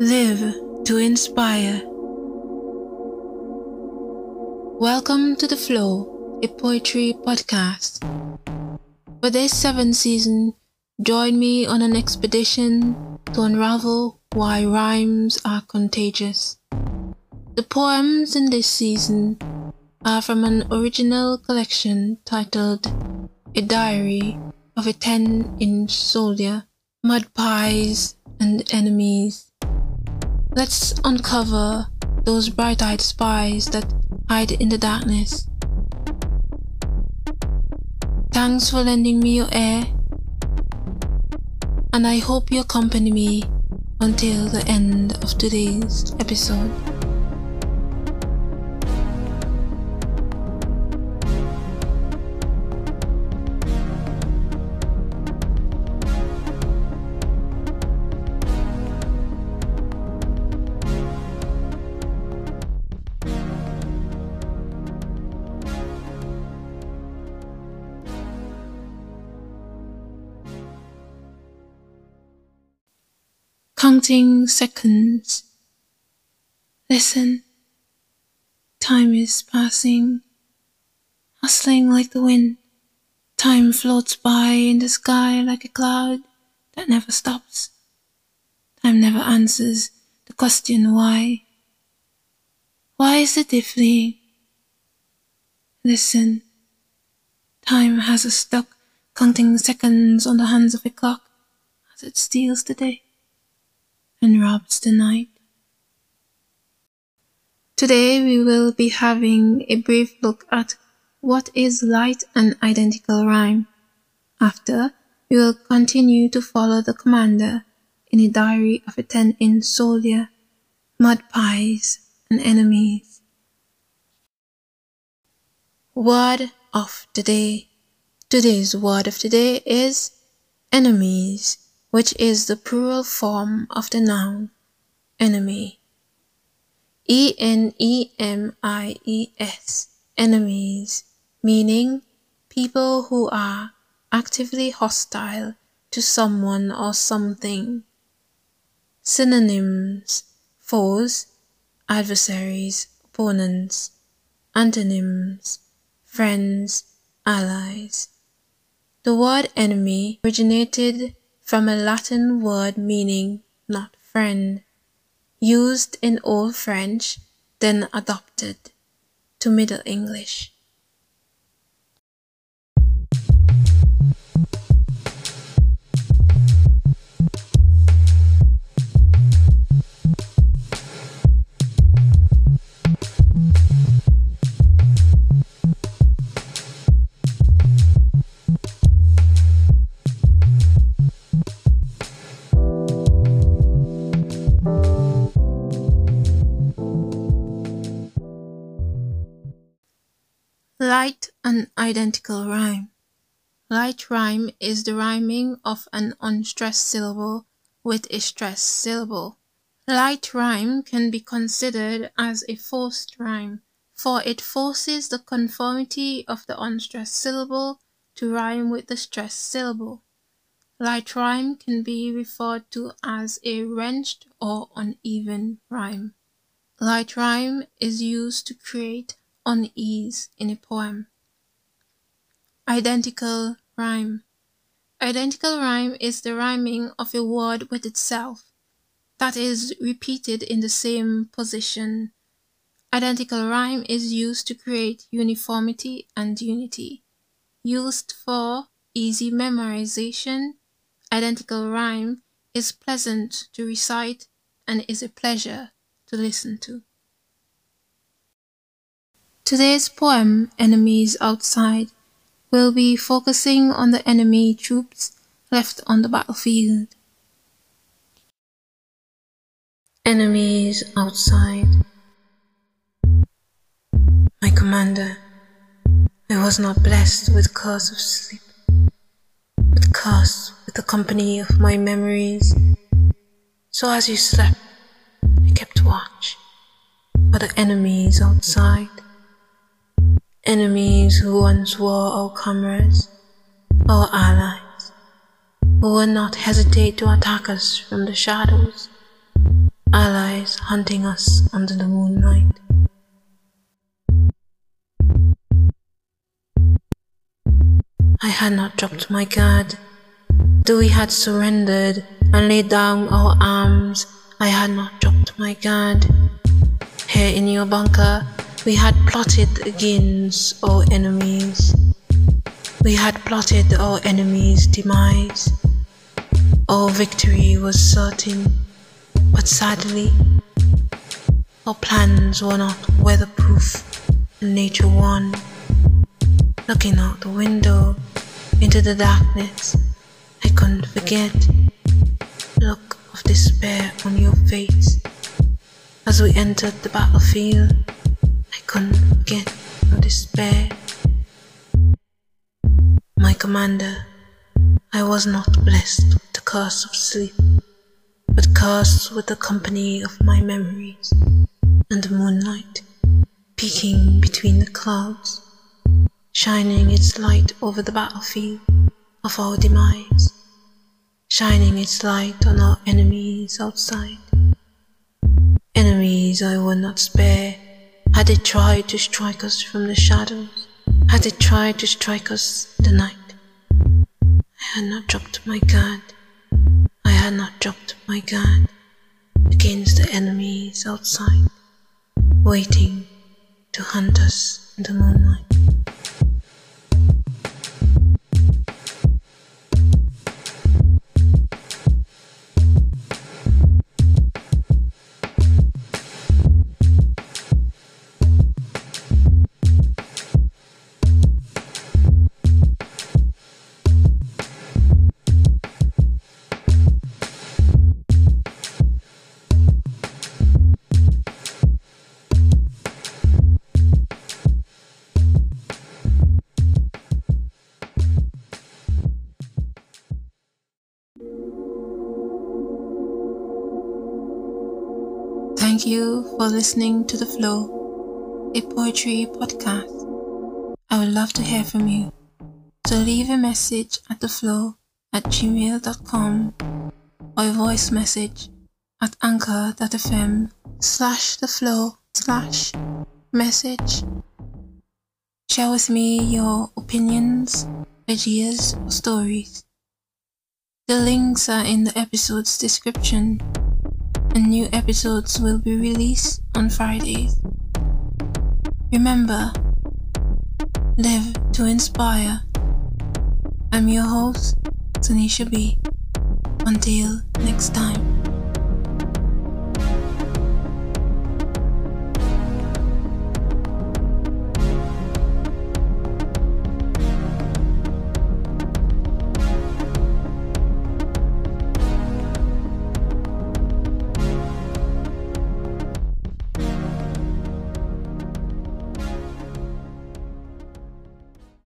Live to inspire. Welcome to The Flow, a poetry podcast. For this seventh season, join me on an expedition to unravel why rhymes are contagious. The poems in this season are from an original collection titled A Diary of a 10 inch soldier, Mud Pies and Enemies. Let's uncover those bright eyed spies that hide in the darkness. Thanks for lending me your ear, and I hope you accompany me until the end of today's episode. Counting seconds. Listen. Time is passing, hustling like the wind. Time floats by in the sky like a cloud that never stops. Time never answers the question why. Why is it fleeing? Listen. Time has us stuck counting seconds on the hands of a clock as it steals the day and robs the night. Today we will be having a brief look at what is light and identical rhyme. After, we will continue to follow the commander in a diary of a 10-inch soldier, mud pies and enemies. Word of the day. Today's word of the day is enemies which is the plural form of the noun enemy. E N E M I E S, enemies, meaning people who are actively hostile to someone or something. Synonyms foes, adversaries, opponents, antonyms, friends, allies. The word enemy originated from a Latin word meaning not friend, used in Old French, then adopted to Middle English. And identical rhyme. Light rhyme is the rhyming of an unstressed syllable with a stressed syllable. Light rhyme can be considered as a forced rhyme, for it forces the conformity of the unstressed syllable to rhyme with the stressed syllable. Light rhyme can be referred to as a wrenched or uneven rhyme. Light rhyme is used to create unease in a poem. Identical rhyme. Identical rhyme is the rhyming of a word with itself, that is, repeated in the same position. Identical rhyme is used to create uniformity and unity. Used for easy memorization, identical rhyme is pleasant to recite and is a pleasure to listen to. Today's poem, Enemies Outside, will be focusing on the enemy troops left on the battlefield. Enemies outside. My commander, I was not blessed with curse of sleep, but cursed with the company of my memories. So as you slept, I kept watch for the enemies outside enemies who once were our comrades, our allies, who would not hesitate to attack us from the shadows, allies hunting us under the moonlight. I had not dropped my guard. Though we had surrendered and laid down our arms, I had not dropped my guard. Here in your bunker, we had plotted against our enemies. We had plotted our enemies' demise. Our victory was certain, but sadly, our plans were not weatherproof, nature won. Looking out the window into the darkness, I couldn't forget the look of despair on your face. As we entered the battlefield, couldn't forget your despair. My commander, I was not blessed with the curse of sleep, but cursed with the company of my memories and the moonlight peeking between the clouds, shining its light over the battlefield of our demise, shining its light on our enemies outside. Enemies I would not spare had they tried to strike us from the shadows, had they tried to strike us in the night. I had not dropped my guard. I had not dropped my guard against the enemies outside, waiting to hunt us in the moonlight. You for listening to The Flow, a poetry podcast. I would love to hear from you. So leave a message at the flow at gmail.com or a voice message at anchor.fm slash the flow slash message. Share with me your opinions, ideas, or stories. The links are in the episode's description and new episodes will be released on Fridays. Remember, live to inspire. I'm your host, Tanisha B. Until next time.